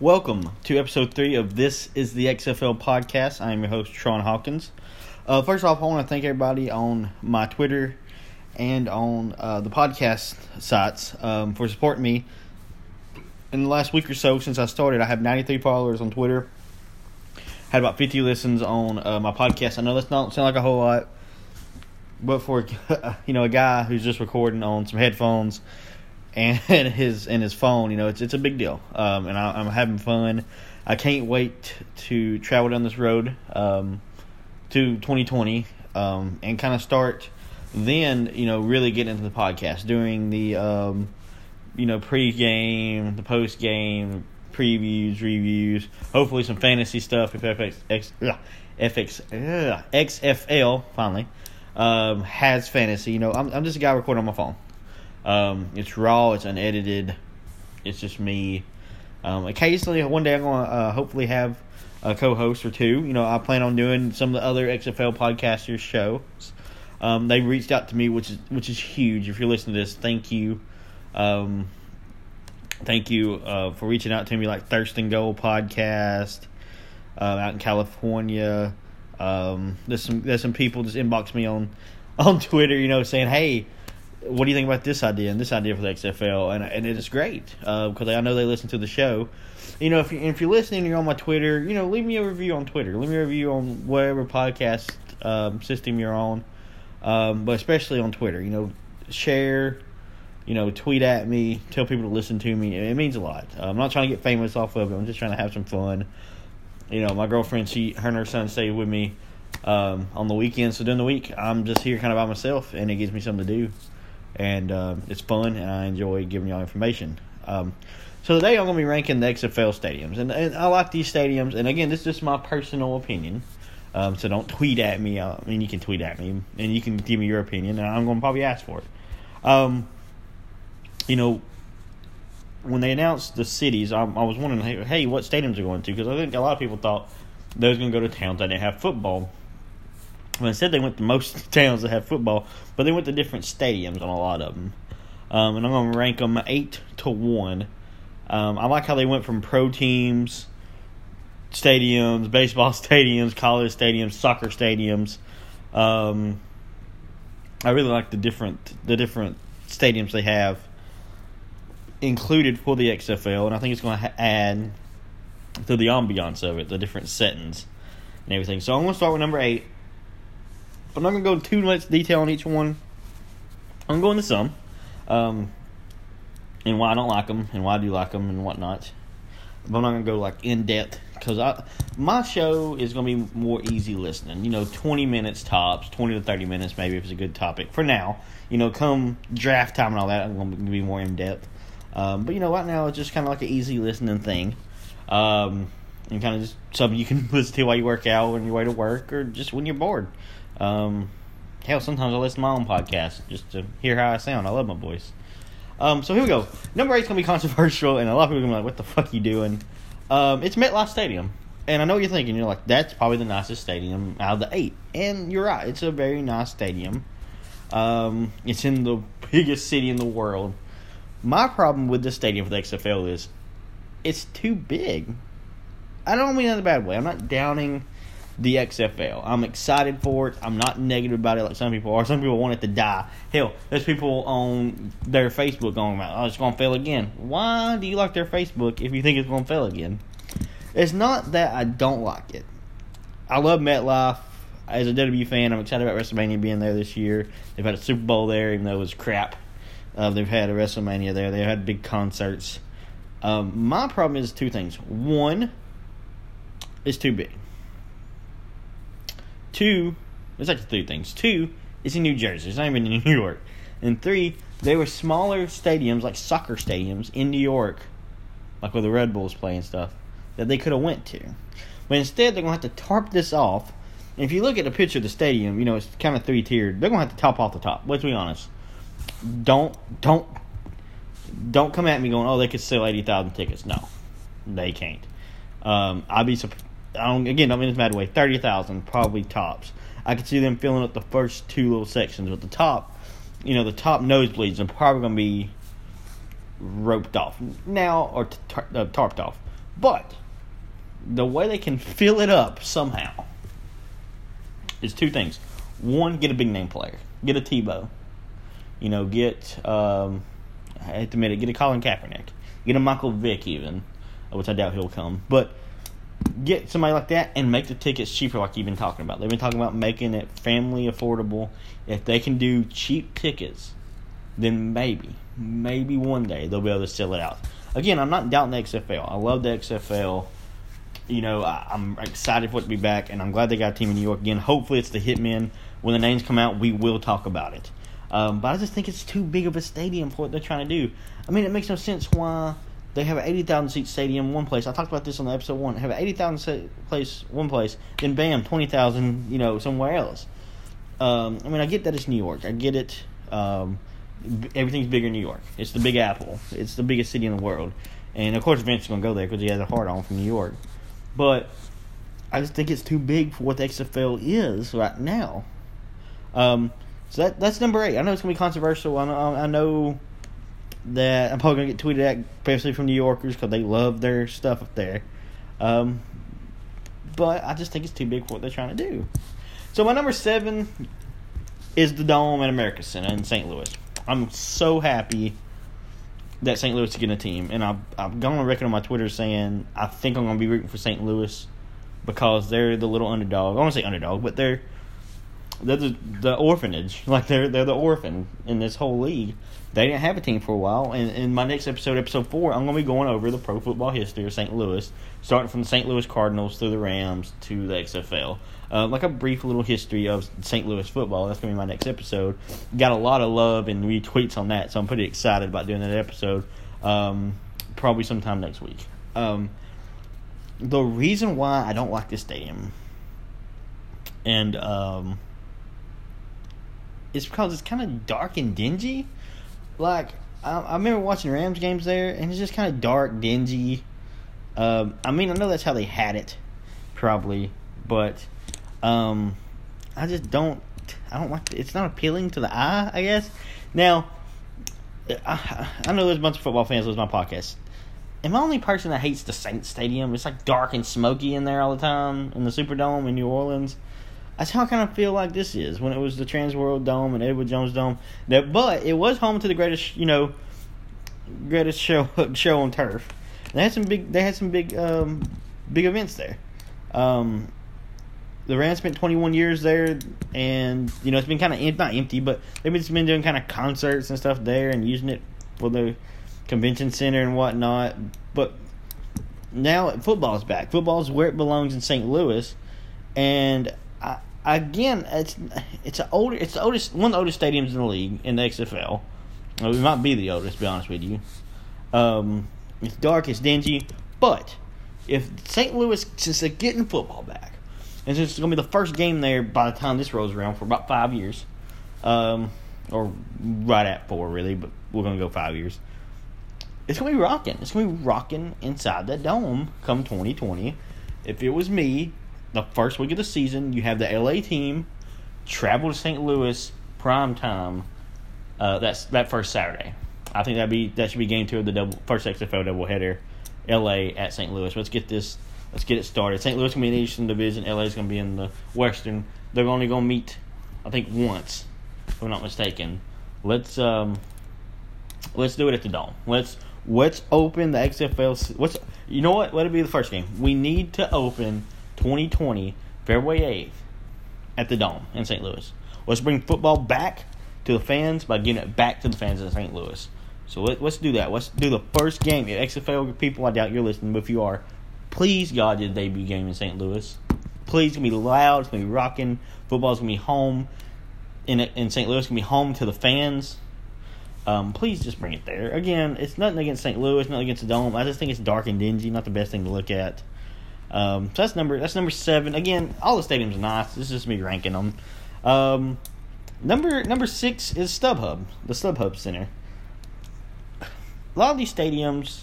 Welcome to episode three of This is the XFL podcast. I am your host, Sean Hawkins. Uh, first off, I want to thank everybody on my Twitter and on uh, the podcast sites um, for supporting me. In the last week or so since I started, I have 93 followers on Twitter. Had about 50 listens on uh, my podcast. I know that's not sound like a whole lot, but for you know a guy who's just recording on some headphones and his and his phone, you know, it's it's a big deal. Um, and I, am having fun. I can't wait to travel down this road um, to 2020 um, and kind of start then, you know, really get into the podcast during the um, you know pre-game, the post-game previews, reviews, hopefully some fantasy stuff if FX, X, ugh, FX, ugh, XFL finally um, has fantasy. You know, I'm I'm just a guy recording on my phone. Um, it's raw. It's unedited. It's just me. Um, occasionally, one day I'm going to uh, hopefully have a co-host or two. You know, I plan on doing some of the other XFL podcasters' shows. Um, they reached out to me, which is which is huge. If you're listening to this, thank you. Um, thank you uh, for reaching out to me, like Thirst and Goal podcast uh, out in California. Um, there's some there's some people just inbox me on on Twitter, you know, saying, "Hey, what do you think about this idea and this idea for the XFL?" And and it is great because uh, I know they listen to the show. You know, if you, if you're listening, you're on my Twitter. You know, leave me a review on Twitter. Leave me a review on whatever podcast um, system you're on, um, but especially on Twitter. You know, share. You know, tweet at me, tell people to listen to me. It means a lot. I'm not trying to get famous off of it. I'm just trying to have some fun you know, my girlfriend, she, her and her son stay with me um, on the weekends. So during the week, I'm just here kind of by myself, and it gives me something to do, and uh, it's fun, and I enjoy giving y'all information. Um, so today I'm going to be ranking the XFL stadiums, and, and I like these stadiums. And again, this is just my personal opinion. Um, so don't tweet at me. I mean, you can tweet at me, and you can give me your opinion, and I'm going to probably ask for it. Um, you know, when they announced the cities, I, I was wondering, hey, hey, what stadiums are going to? Because I think a lot of people thought those going to go to towns that didn't have football. Well, instead, they went to most towns that have football, but they went to different stadiums on a lot of them. Um, and I'm going to rank them eight to one. Um, I like how they went from pro teams, stadiums, baseball stadiums, college stadiums, soccer stadiums. Um, I really like the different the different stadiums they have included for the XFL, and I think it's going to add to the ambiance of it, the different settings and everything. So I'm going to start with number eight. I'm not to go too much detail on each one. I'm going to some, um, and why I don't like them, and why I do like them, and whatnot. But I'm not to go like in depth because I my show is to be more easy listening. You know, 20 minutes tops, 20 to 30 minutes maybe if it's a good topic. For now, you know, come draft time and all that, I'm to be more in depth. Um, but you know, right now it's just kind of like an easy listening thing, um, and kind of just something you can listen to while you work out, on your way to work, or just when you're bored. Um, hell, sometimes I listen to my own podcast just to hear how I sound. I love my voice. Um, so here we go. Number eight's gonna be controversial, and a lot of people are gonna be like, "What the fuck you doing?" Um, it's MetLife Stadium, and I know what you're thinking. You're like, "That's probably the nicest stadium out of the eight. and you're right. It's a very nice stadium. Um, it's in the biggest city in the world. My problem with this stadium for the XFL is it's too big. I don't mean in a bad way. I'm not downing the XFL. I'm excited for it. I'm not negative about it like some people are. Some people want it to die. Hell, there's people on their Facebook going about, oh, it's going to fail again. Why do you like their Facebook if you think it's going to fail again? It's not that I don't like it. I love MetLife. As a WWE fan, I'm excited about WrestleMania being there this year. They've had a Super Bowl there, even though it was crap. Uh, they've had a WrestleMania there. They've had big concerts. Um, my problem is two things. One, it's too big. Two, it's actually three things. Two, it's in New Jersey. It's not even in New York. And three, there were smaller stadiums, like soccer stadiums, in New York, like where the Red Bulls play and stuff, that they could have went to. But instead, they're going to have to tarp this off. And if you look at the picture of the stadium, you know, it's kind of three tiered. They're going to have to top off the top. Let's be honest don't don't don't come at me going, oh, they could sell eighty thousand tickets. No, they can't. Um, I'd be surprised. I don't again. I mean, it's mad way thirty thousand probably tops. I could see them filling up the first two little sections, but the top, you know, the top nosebleeds are probably going to be roped off now or tar- uh, tarped off. But the way they can fill it up somehow is two things. One, get a big name player. Get a Tebow. You know, get um, I hate to admit it, get a Colin Kaepernick. Get a Michael Vick even, which I doubt he'll come. But get somebody like that and make the tickets cheaper like you've been talking about. They've been talking about making it family affordable. If they can do cheap tickets, then maybe, maybe one day they'll be able to sell it out. Again, I'm not doubting the XFL. I love the XFL. You know, I, am excited for it to be back, and I'm glad they got a team in New York again. Hopefully, it's the Hitmen. When the names come out, we will talk about it. Um, but I just think it's too big of a stadium for what they're trying to do. I mean, it makes no sense why they have an 80,000 seat stadium one place. I talked about this on the episode one. Have an 80,000 seat place one place, then bam, 20,000, you know, somewhere else. Um, I mean, I get that it's New York. I get it. Um, everything's bigger in New York. It's the Big Apple. It's the biggest city in the world. And of course, Vince is going to go there because he has a heart on from New York. But I just think it's too big for what the XFL is right now. Um, so that that's number eight. I know it's going to be controversial. I I know that I'm probably gonna get tweeted at, especially from New Yorkers, because they love their stuff up there. Um, but I just think it's too big for what they're trying to do. So my number seven is the Dome at America Center in St. Louis. I'm so happy that St. Louis is getting a team, and I've I've gone on record on my Twitter saying I think I'm gonna be rooting for St. Louis because they're the little underdog. I want to say underdog, but they're they're the, the orphanage. Like they're they're the orphan in this whole league. They didn't have a team for a while, and in my next episode, episode four, I'm to be going over the pro football history of St. Louis, starting from the St. Louis Cardinals through the Rams to the XFL. Uh, like a brief little history of St. Louis football. That's to be my next episode. Got a lot of love and retweets on that, so I'm pretty excited about doing that episode. Um, probably sometime next week. Um, the reason why I don't like this stadium, and um, it's because it's kind of dark and dingy. Like I, I remember watching Rams games there, and it's just kind of dark, dingy. Um, I mean, I know that's how they had it, probably, but um, I just don't. I don't like. It's not appealing to the eye. I guess. Now, I, I know there's a bunch of football fans to my podcast. Am I the only person that hates the Saints Stadium? It's like dark and smoky in there all the time in the Superdome in New Orleans. That's how I kind of feel like this is when it was the Trans World Dome and Edward Jones Dome. That, but it was home to the greatest, you know, greatest show show on turf. They had some big. They had some big, um, big events there. Um, the Rams spent 21 years there, and you know it's been kind of not empty, but they've been, been doing kind of concerts and stuff there and using it for the convention center and whatnot. But now football's back. Football's where it belongs in St. Louis, and again, it's it's a older it's the oldest one of the oldest stadiums in the league in the XFL. Well, it might be the oldest, to be honest with you. Um, it's dark, it's dingy, but if St. Louis since they're getting football back, and since it's gonna be the first game there by the time this rolls around for about five years, um, or right at four really, but we're gonna go five years. It's gonna be rocking. It's gonna be rocking inside that dome come 2020. If it was me, the first week of the season, you have the LA team travel to St. Louis prime time. Uh, that's that first Saturday. I think that be that should be game two of the double first XFL doubleheader. LA at St. Louis. Let's get this. Let's get it started. St. Louis gonna be in the Eastern Division. LA is gonna be in the Western. They're only gonna meet, I think, once, if I'm not mistaken. Let's um, let's do it at the Dome. Let's let's open the XFL. What's you know what? Let it be the first game. We need to open 2020, February 8th, at the Dome in St. Louis. Let's bring football back to the fans by getting it back to the fans in St. Louis. So let, us do that. Let's do the first game. XFL people, I doubt you're listening, but if you are, please, God, do the debut game in St. Louis. Please, it's to be loud. It's to be rocking. Football's to be home in in St. Louis. It's to be home to the fans. Um, please just bring it there. Again, it's nothing against St. Louis, nothing against the Dome. I just think it's dark and dingy, not the best thing to look at. Um, so that's number that's number seven. Again, all the stadiums are nice. This is just me ranking them. Um, number number six is StubHub, the StubHub Center. A lot of these stadiums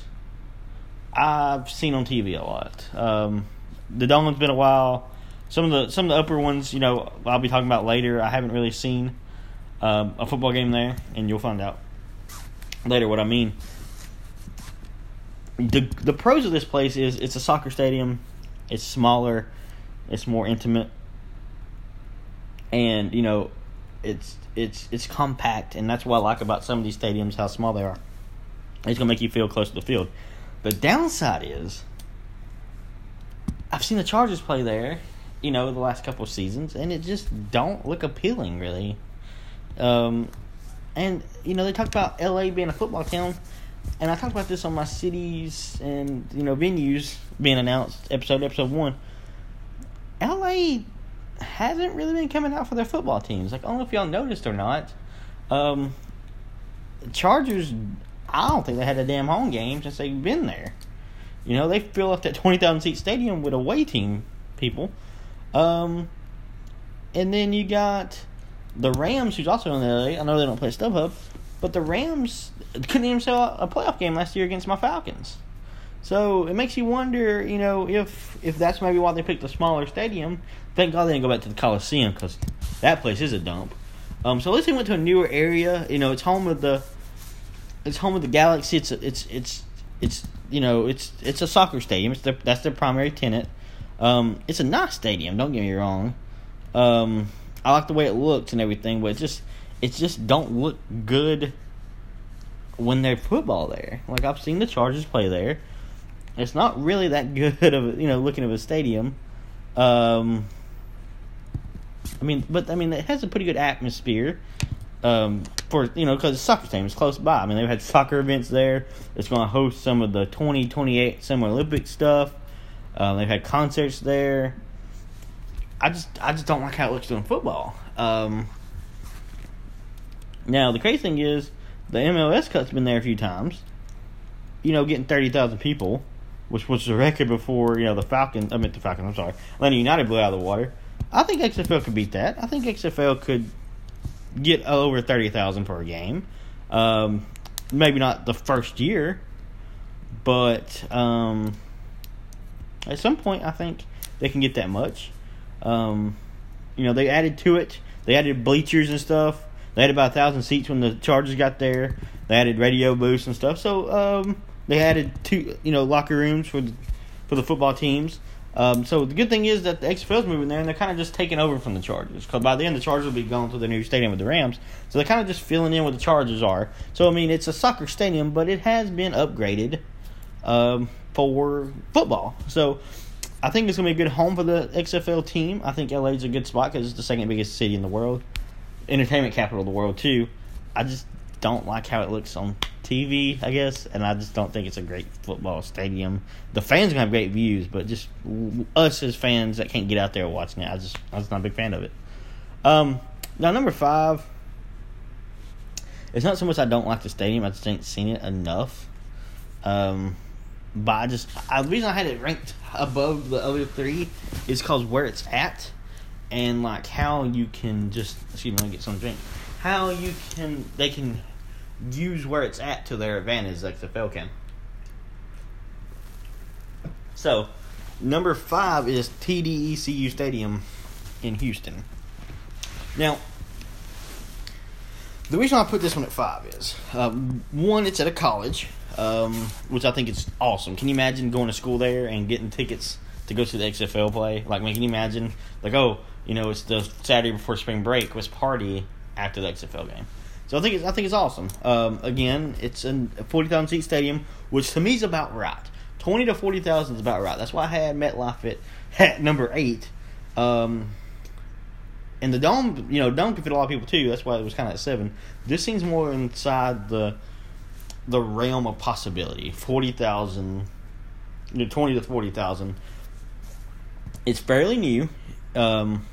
I've seen on TV a lot. Um, the Dome's been a while. Some of the some of the upper ones, you know, I'll be talking about later. I haven't really seen um, a football game there, and you'll find out later what I mean. the the pros of this place is it's a soccer stadium, it's smaller, it's more intimate, and you know, it's it's it's compact, and that's what I like about some of these stadiums how small they are. It's gonna make you feel close to the field. The downside is, I've seen the Chargers play there, you know, the last couple of seasons, and it just don't look appealing really. Um, and you know, they talk about LA being a football town, and I talked about this on my cities and you know venues being announced episode episode one. LA hasn't really been coming out for their football teams. Like I don't know if y'all noticed or not. Um, Chargers, I don't think they had a damn home game since they've been there. You know, they fill up that twenty thousand seat stadium with away team people. Um, and then you got the Rams, who's also in LA. I know they don't play StubHub, but the Rams couldn't even sell a playoff game last year against my Falcons. So it makes you wonder, you know, if if that's maybe why they picked a smaller stadium. Thank God they didn't go back to the Coliseum because that place is a dump. Um, so at least they went to a newer area. You know, it's home of the it's home of the Galaxy. It's it's it's it's you know it's it's a soccer stadium. It's their, that's their primary tenant. Um, it's a nice stadium. Don't get me wrong. Um, I like the way it looks and everything, but it just it just don't look good when they're football there. Like I've seen the Chargers play there. It's not really that good of you know looking of a stadium. Um, I mean, but I mean it has a pretty good atmosphere. Um, for you know, because the soccer team is close by. I mean, they've had soccer events there. It's going to host some of the 2028 Summer Olympic stuff. Um, they've had concerts there. I just I just don't like how it looks doing football. Um, now the crazy thing is the MLS Cup's been there a few times. You know, getting thirty thousand people, which was the record before you know the Falcons. I meant the Falcons. I'm sorry, Atlanta United blew out of the water. I think XFL could beat that. I think XFL could get over thirty thousand per game. Um, maybe not the first year, but um, at some point, I think they can get that much. Um, you know, they added to it. They added bleachers and stuff. They had about a thousand seats when the Chargers got there. They added radio booths and stuff. So um, they added two, you know, locker rooms for the, for the football teams. Um, so the good thing is that the XFL's moving there, and they're kind of just taking over from the Chargers. Because by then the Chargers will be going to the new stadium with the Rams, so they're kind of just filling in what the Chargers are. So I mean, it's a soccer stadium, but it has been upgraded um, for football. So I think it's going to be a good home for the XFL team. I think LA is a good spot because it's the second biggest city in the world, entertainment capital of the world too. I just don't like how it looks on TV, I guess, and I just don't think it's a great football stadium. The fans gonna have great views, but just us as fans that can't get out there watching it, I just I was not a big fan of it. Um, now number five, it's not so much I don't like the stadium; I just ain't seen it enough. Um, but I just I, the reason I had it ranked above the other three is because where it's at and like how you can just excuse me, let me get some drink. How you can they can use where it's at to their advantage, like the XFL can. So, number five is TDECU Stadium in Houston. Now, the reason I put this one at five is um, one, it's at a college, um, which I think is awesome. Can you imagine going to school there and getting tickets to go to the XFL play? Like, can you imagine, like, oh, you know, it's the Saturday before spring break, let's party after the XFL game. So I think it's, I think it's awesome. Um, again, it's a forty thousand seat stadium, which to me is about right. Twenty to forty thousand is about right. That's why I had MetLife at, at number eight. Um, and the dome, you know, dome can fit a lot of people too. That's why it was kind of at seven. This seems more inside the the realm of possibility. Forty thousand, you know, twenty to forty thousand. It's fairly new. Um,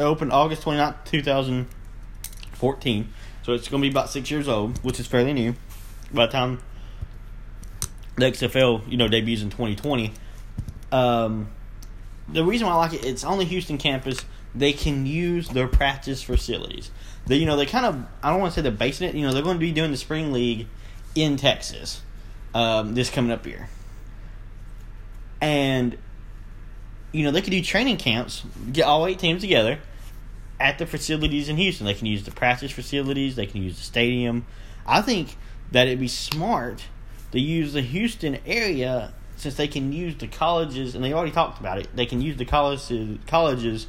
opened August 29th, 2014. So it's going to be about six years old, which is fairly new. By the time the XFL, you know, debuts in 2020. Um, the reason why I like it, it's on the Houston campus. They can use their practice facilities. They, you know, they kind of, I don't want to say they're basing it, you know, they're going to be doing the spring league in Texas um, this coming up year. And you know, they could do training camps, get all eight teams together at the facilities in Houston. They can use the practice facilities, they can use the stadium. I think that it'd be smart to use the Houston area since they can use the colleges, and they already talked about it. They can use the colleges colleges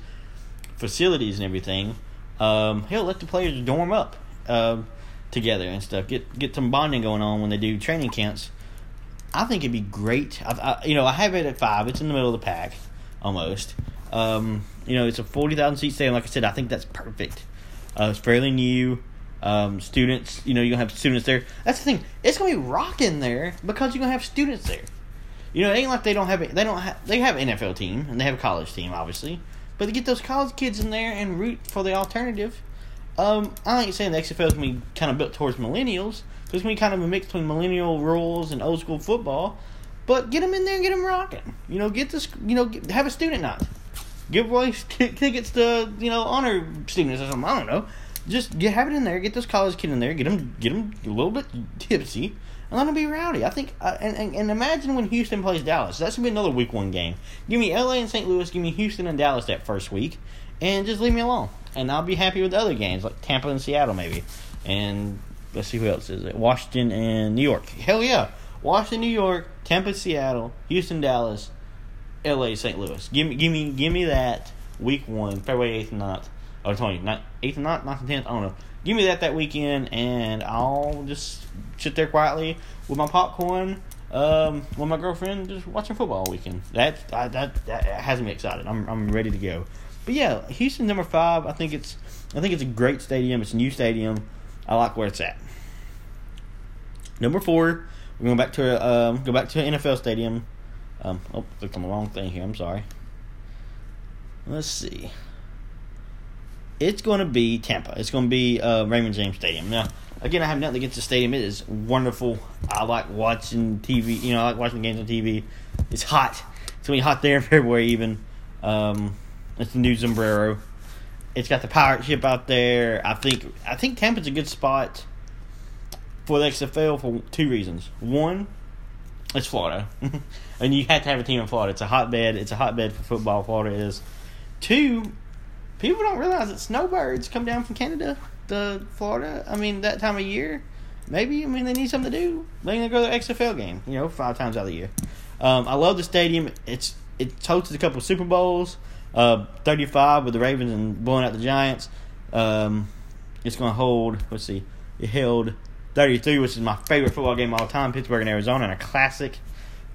facilities and everything. Um, hell, let the players dorm up um, together and stuff. Get get some bonding going on when they do training camps. I think it'd be great. I, I, you know, I have it at five. It's in the middle of the pack, almost. Um, you know, it's a forty thousand seat stadium. Like I said, I think that's perfect. Uh, it's fairly new. Um, students, you know, you're gonna have students there. That's the thing. It's gonna be rocking there because you're gonna have students there. You know, it ain't like they don't have. They don't have. They have an NFL team and they have a college team, obviously. But to get those college kids in there and root for the alternative, um, I ain't saying the XFL is gonna be kind of built towards millennials. cause It's gonna be kind of a mix between millennial rules and old school football. But get them in there and get them rocking. You know, get this. You know, get, have a student night. Give away tickets to you know honor students or something. I don't know just get have it in there. Get this college kid in there. Get him get him a little bit tipsy, and let him be rowdy. I think. Uh, and, and and imagine when Houston plays Dallas. That's gonna be another week one game. Give me L.A. and St. Louis. Give me Houston and Dallas that first week, and just leave me alone. And I'll be happy with the other games like Tampa and Seattle maybe. And let's see who else is it. Washington and New York. Hell yeah, Washington, New York, Tampa, Seattle, Houston, Dallas, L.A., St. Louis. Give me give me give me that week one, February eighth and 9th or 20, not, 8th and 9th, 9th and 10th, I don't know. Give me that that weekend, and I'll just sit there quietly with my popcorn, um, with my girlfriend, just watching football all weekend. That, I, that, that has me excited. I'm, I'm ready to go. But yeah, Houston number five. I think it's, I think it's a great stadium. It's a new stadium. I like where it's at. Number four, we're going back to um, go back to an NFL stadium. Um, oh, clicked on the wrong thing here. I'm sorry. Let's see it's going to be Tampa. It's going to be uh, Raymond James Stadium. Now, again, I have nothing against the stadium. It is wonderful. I like watching TV. You know, I like watching games on TV. It's hot. It's going to be hot there in February even. Um, it's the new sombrero. It's got the pirate ship out there. I think I think Tampa's a good spot for the XFL for two reasons. One, it's Florida, and you have to have a team in Florida. It's a hotbed. It's a hotbed for football. Florida is. Two, people don't realize that snowbirds come down from Canada to Florida. I mean, that time of year, maybe. I mean, they need something to do. They can go to the XFL game. You know, five times out of the year. Um, I love the stadium. It's it's hosted a couple Super Bowls. Uh, 35 with the Ravens and blowing out the Giants. Um, it's going to hold. Let's see. It held 33, which is my favorite football game of all time. Pittsburgh and Arizona, and a classic.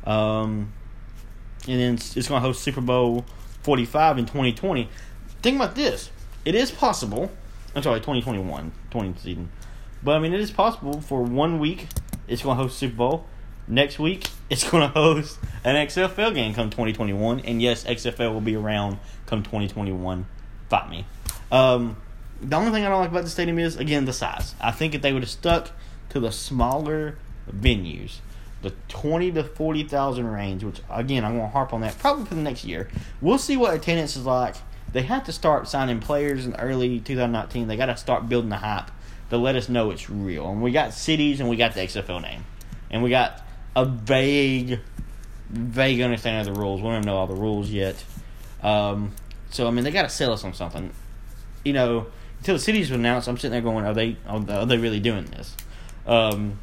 Um, and then it's, it's going to host Super Bowl 45 in 2020 think about this. It is possible. I'm sorry, 2021, 20 season. But I mean, it is possible for one week it's going to host Super Bowl. Next week it's going to host an XFL game come 2021, and yes, XFL will be around come 2021. Fight me. Um, the only thing I don't like about the stadium is again the size. I think if they would have stuck to the smaller venues, the twenty to forty thousand range, which again I'm gonna harp on that probably for the next year. We'll see what attendance is like they have to start signing players in early 2019. They got to start building the hype to let us know it's real. And we got cities and we got the XFL name. And we got a vague, vague understanding of the rules. We don't know all the rules yet. Um, so, I mean, they got to sell us on something. You know, until the cities announced, I'm sitting there going, are they, are they really doing this? Um,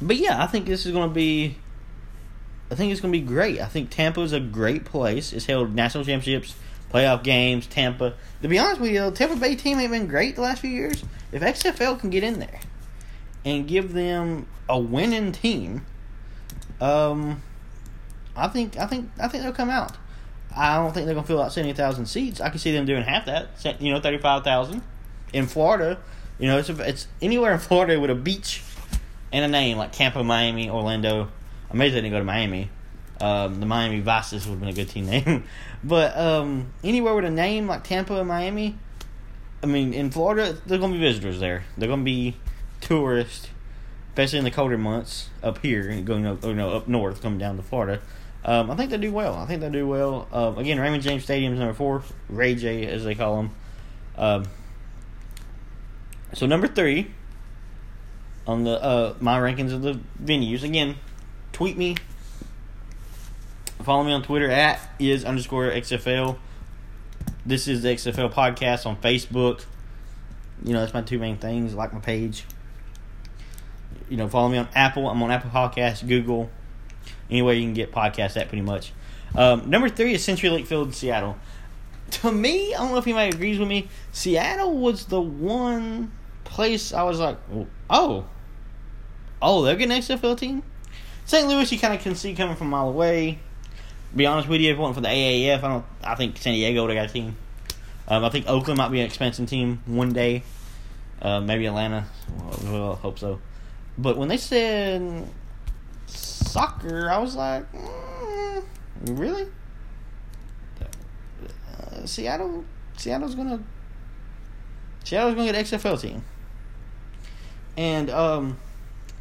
but yeah, I think this is going to be. I think it's going to be great. I think Tampa is a great place. It's held national championships playoff games, Tampa. To be honest with you, the Tampa Bay team ain't been great the last few years. If XFL can get in there and give them a winning team, um, I think I think I think they'll come out. I don't think they're gonna fill out seventy thousand seats. I can see them doing half that. You know, thirty five thousand in Florida. You know, it's it's anywhere in Florida with a beach and a name like Tampa, Miami, Orlando. I'm amazed they didn't go to Miami. Um, the Miami Vices would have been a good team name. but um, anywhere with a name like Tampa and Miami, I mean, in Florida, there's going to be visitors there. They're going to be tourists, especially in the colder months up here, going up, you know, up north, coming down to Florida. Um, I think they do well. I think they do well. Uh, again, Raymond James Stadium is number four, Ray J, as they call him. Um, so number three on the uh, my rankings of the venues. Again, tweet me Follow me on Twitter at is underscore XFL. This is the XFL podcast on Facebook. You know, that's my two main things. Like my page. you know, follow me on Apple. I'm on Apple Podcasts, Google, anywhere you can get podcasts at pretty much. Um, number three is CenturyLink Field in Seattle. To me, I don't know if anybody agrees with me. Seattle was the one place I was like, oh, oh, they're getting XFL team. St. Louis, you kind of can see coming from a mile away. Be honest with you, if it wasn't for the AAF, I don't. I think San Diego would have got a team. Um, I think Oakland might be an expansion team one day. Uh, maybe Atlanta. Well, well, hope so. But when they said soccer, I was like, mm, really? Uh, Seattle, Seattle's gonna, Seattle's gonna get XFL team. And um,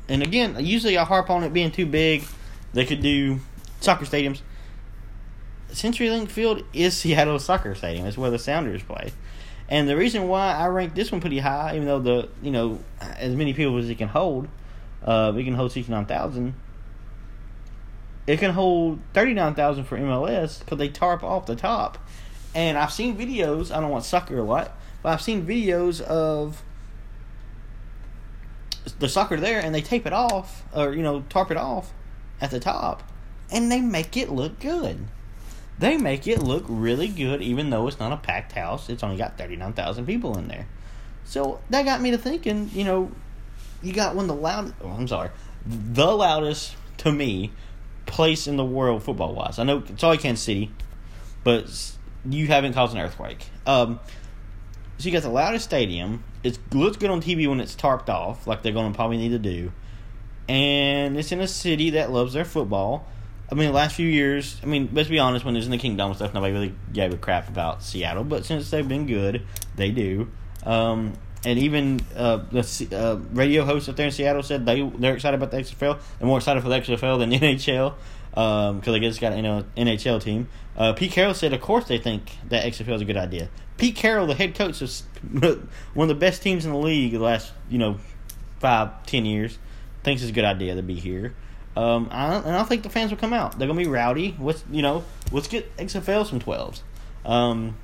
and again, usually I harp on it being too big. They could do soccer stadiums. CenturyLink Field is Seattle's soccer stadium. It's where the Sounders play. And the reason why I rank this one pretty high, even though the you know as many people as it can hold, uh, it can hold sixty nine thousand. It can hold thirty nine thousand for MLS because they tarp off the top. And I've seen videos. I don't want soccer a lot, but I've seen videos of the soccer there, and they tape it off or you know tarp it off at the top, and they make it look good they make it look really good, even though it's not a packed house. It's only got 39,000 people in there. So that got me to thinking, you know, you got one of the loudest, oh, I'm sorry, the loudest, to me, place in the world football wise. I know it's all Kansas City, but you haven't caused an earthquake. Um, you got the loudest stadium. It looks good on TV when it's tarped off, like they're going to probably need to do. And it's in a city that loves their football I mean, the last few years, I mean, let's be honest, when there's in the Kingdome stuff, nobody really gave a crap about Seattle. But since they've been good, they do. Um, and even uh, the uh, radio host up there in Seattle said they they're excited about the XFL. They're more excited for the XFL than the NHL because um, they just got an NHL team. Uh, Pete Carroll said, of course, they think that XFL is a good idea. Pete Carroll, the head coach of one of the best teams in the league the last you know five ten years, thinks it's a good idea to be here. Um, I, and I think the fans will come out. They're gonna be rowdy. What's you know, let's get XFLs from twelves. Um,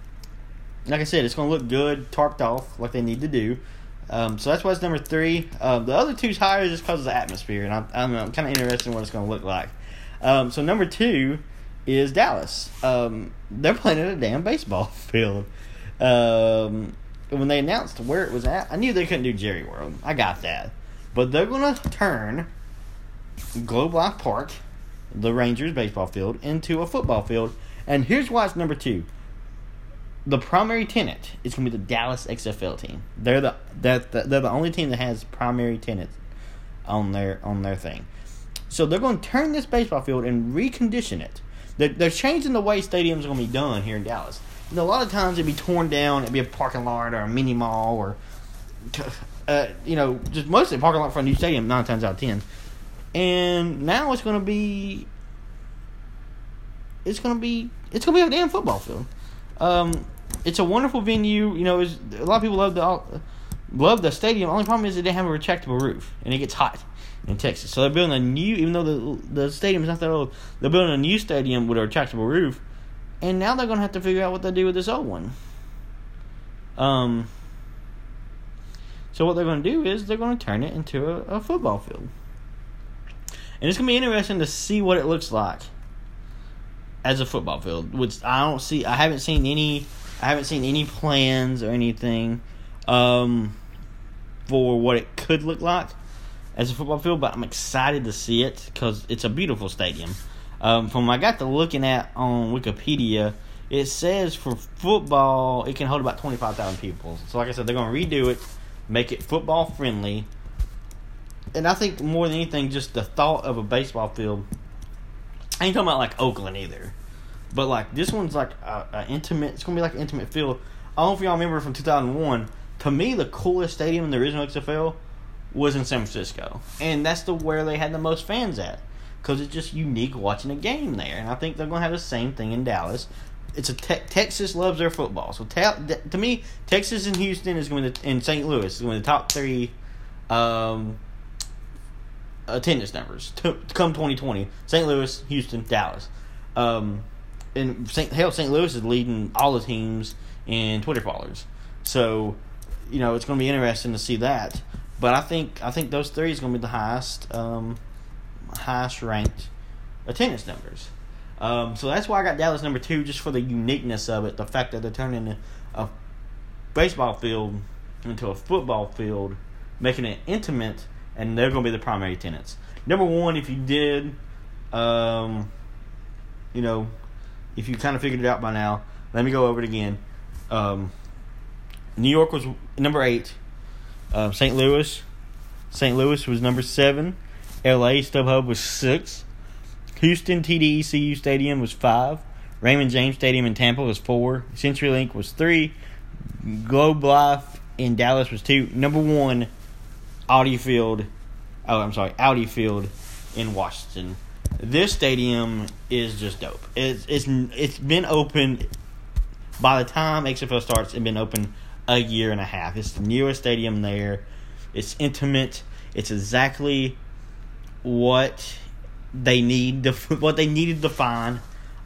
like I said, it's gonna look good, tarped off like they need to do. Um, so that's why it's number three. Uh, the other two's higher just because of the atmosphere, and I'm, I'm, I'm kind of interested in what it's going to look like. Um, so number two is Dallas. Um, they're playing at a damn baseball field. Um, when they announced where it was at, I knew they couldn't do Jerry World. I got that, but they're going to turn Globe Life Park, the Rangers baseball field, into a football field. And here's why it's number two. The primary tenant is going to be the Dallas XFL team. They're the they're the, they're the only team that has primary tenants on their on their thing. So they're going to turn this baseball field and recondition it. They're, they're changing the way stadiums are going to be done here in Dallas. And a lot of times it'd be torn down. It'd be a parking lot or a mini mall or, uh, you know, just mostly a parking lot for a new stadium. Nine times out of ten and now it's going to be it's going to be it's going to be a damn football field. Um, it's a wonderful venue. You know, a lot of people love the love the stadium. Only problem is it didn't have a retractable roof, and it gets hot in Texas. So they're building a new, even though the the stadium is not that old, they're building a new stadium with a retractable roof, and now they're going to have to figure out what they do with this old one. Um. So what they're going to do is they're going to turn it into a, a football field and it's gonna be interesting to see what it looks like as a football field. Which I don't see. I haven't seen any. I haven't seen any plans or anything um, for what it could look like as a football field. But I'm excited to see it because it's a beautiful stadium. Um, from I got to looking at on Wikipedia, it says for football it can hold about twenty five thousand people. So like I said, they're gonna redo it, make it football friendly and I think more than anything, just the thought of a baseball field. I ain't talking about like Oakland either, but like this one's like a, a intimate. It's gonna be like an intimate feel. I don't know if y'all remember from 2001. To me, the coolest stadium in the original XFL was in San Francisco, and that's the where they had the most fans at because it's just unique watching a game there. And I think they're gonna have the same thing in Dallas. It's a te- Texas loves their football, so te- to me, Texas and Houston is going to and St. Louis is going to be the top three. Um, attendance numbers to, come 2020. St. Louis, Houston, Dallas. Um, and St. Hell, St. Louis is leading all the teams in Twitter followers. So, you know, it's going to be interesting to see that. but I think I think those three is going to be the highest um, highest ranked attendance numbers. Um, so that's why I got Dallas number two, just for the uniqueness of it, the fact that they're turning a baseball field into a football field, making it intimate, and they're going to be the primary tenants. Number one, if you did, um, you know, if you kind of figured it out by now, let me go over it again. Um, New York was number eight. Uh, St. Louis, St. Louis was number seven. L.A. StubHub was six. Houston TDECU Stadium was five. Raymond James Stadium in Tampa was four. CenturyLink was three. Globe Life in Dallas was two. Number one, Audi Field. Oh, I'm sorry, Audi Field in Washington. This stadium is just dope. It's it's it's been open by the time XFL starts. It's been open a year and a half. It's the newest stadium there. It's intimate. It's exactly what they need to what they needed to find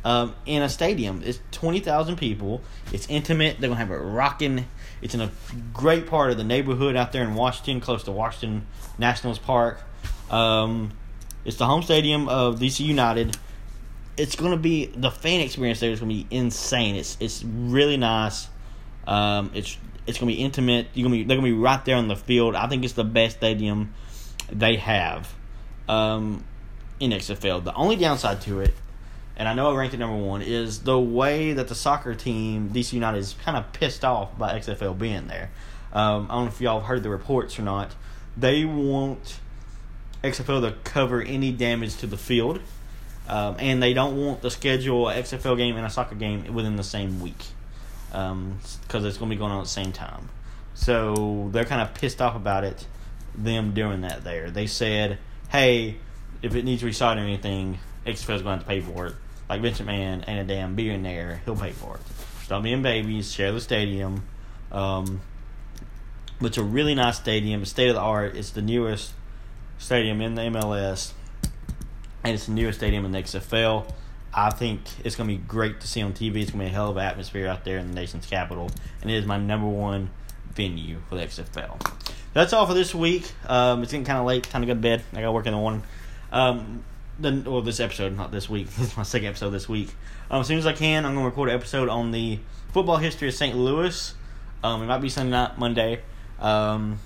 um, in a stadium. It's twenty thousand people. It's intimate. They're gonna have a rocking. It's in a great part of the neighborhood out there in Washington, close to Washington Nationals Park. Um, it's the home stadium of DC United. It's gonna be the fan experience there is gonna be insane. It's it's really nice. Um, it's it's gonna be intimate. You're gonna be they're gonna be right there on the field. I think it's the best stadium they have um, in XFL. The only downside to it, and I know I ranked it number one, is the way that the soccer team DC United is kind of pissed off by XFL being there. Um, I don't know if y'all have heard the reports or not. They want XFL to cover any damage to the field. Um, and they don't want to schedule a XFL game and a soccer game within the same week because um, it's going to be going on at the same time. So they're kind of pissed off about it, them doing that there. They said, hey, if it needs restarting or anything, XFL's going to have to pay for it. Like Vince McMahon and a damn billionaire, he'll pay for it. Stop being babies, share the stadium. Um, it's a really nice stadium, state of the art. It's the newest stadium in the MLS, and it's the newest stadium in the XFL. I think it's going to be great to see on TV. It's going to be a hell of an atmosphere out there in the nation's capital, and it is my number one venue for the XFL. That's all for this week. Um, it's getting kind of late. Time to go to bed. I got to work in the morning. Um, the, well, this episode, not this week. This is my second episode this week. Um, as soon as I can, I'm to record an episode on the football history of St. Louis. Um, it might be Sunday night, Monday, um,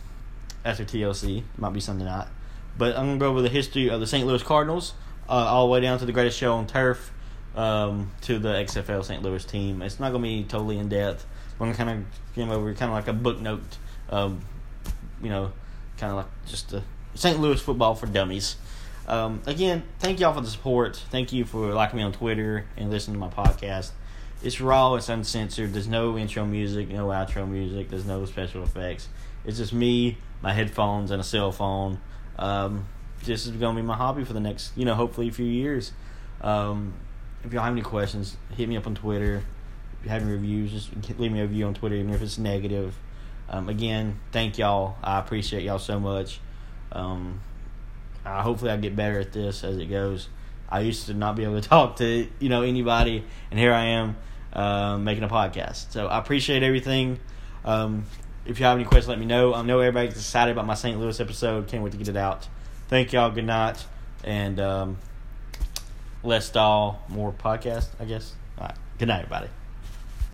after TLC. It might be Sunday night. But I'm to go over the history of the St. Louis Cardinals, uh, all the way down to the greatest show on turf, um, to the XFL St. Louis team. It's not to be totally in depth. I'm kind of give over kind of like a book note, um, you know, kind of like just the St. Louis football for dummies. Um, again, thank y'all for the support. Thank you for liking me on Twitter and listening to my podcast. It's raw, it's uncensored. There's no intro music, no outro music. There's no special effects. It's just me, my headphones, and a cell phone. Um, this is going to be my hobby for the next, you know, hopefully a few years. Um, if y'all have any questions, hit me up on Twitter. If you have any reviews, just leave me a review on Twitter, even if it's negative. Um, again, thank y'all. I appreciate y'all so much. Um, uh, hopefully, I get better at this as it goes. I used to not be able to talk to you know anybody, and here I am uh, making a podcast. So I appreciate everything. Um, if you have any questions, let me know. I know everybody's excited about my St. Louis episode. Can't wait to get it out. Thank y'all. Good night, and um, less doll, more podcast. I guess. All right. Good night, everybody.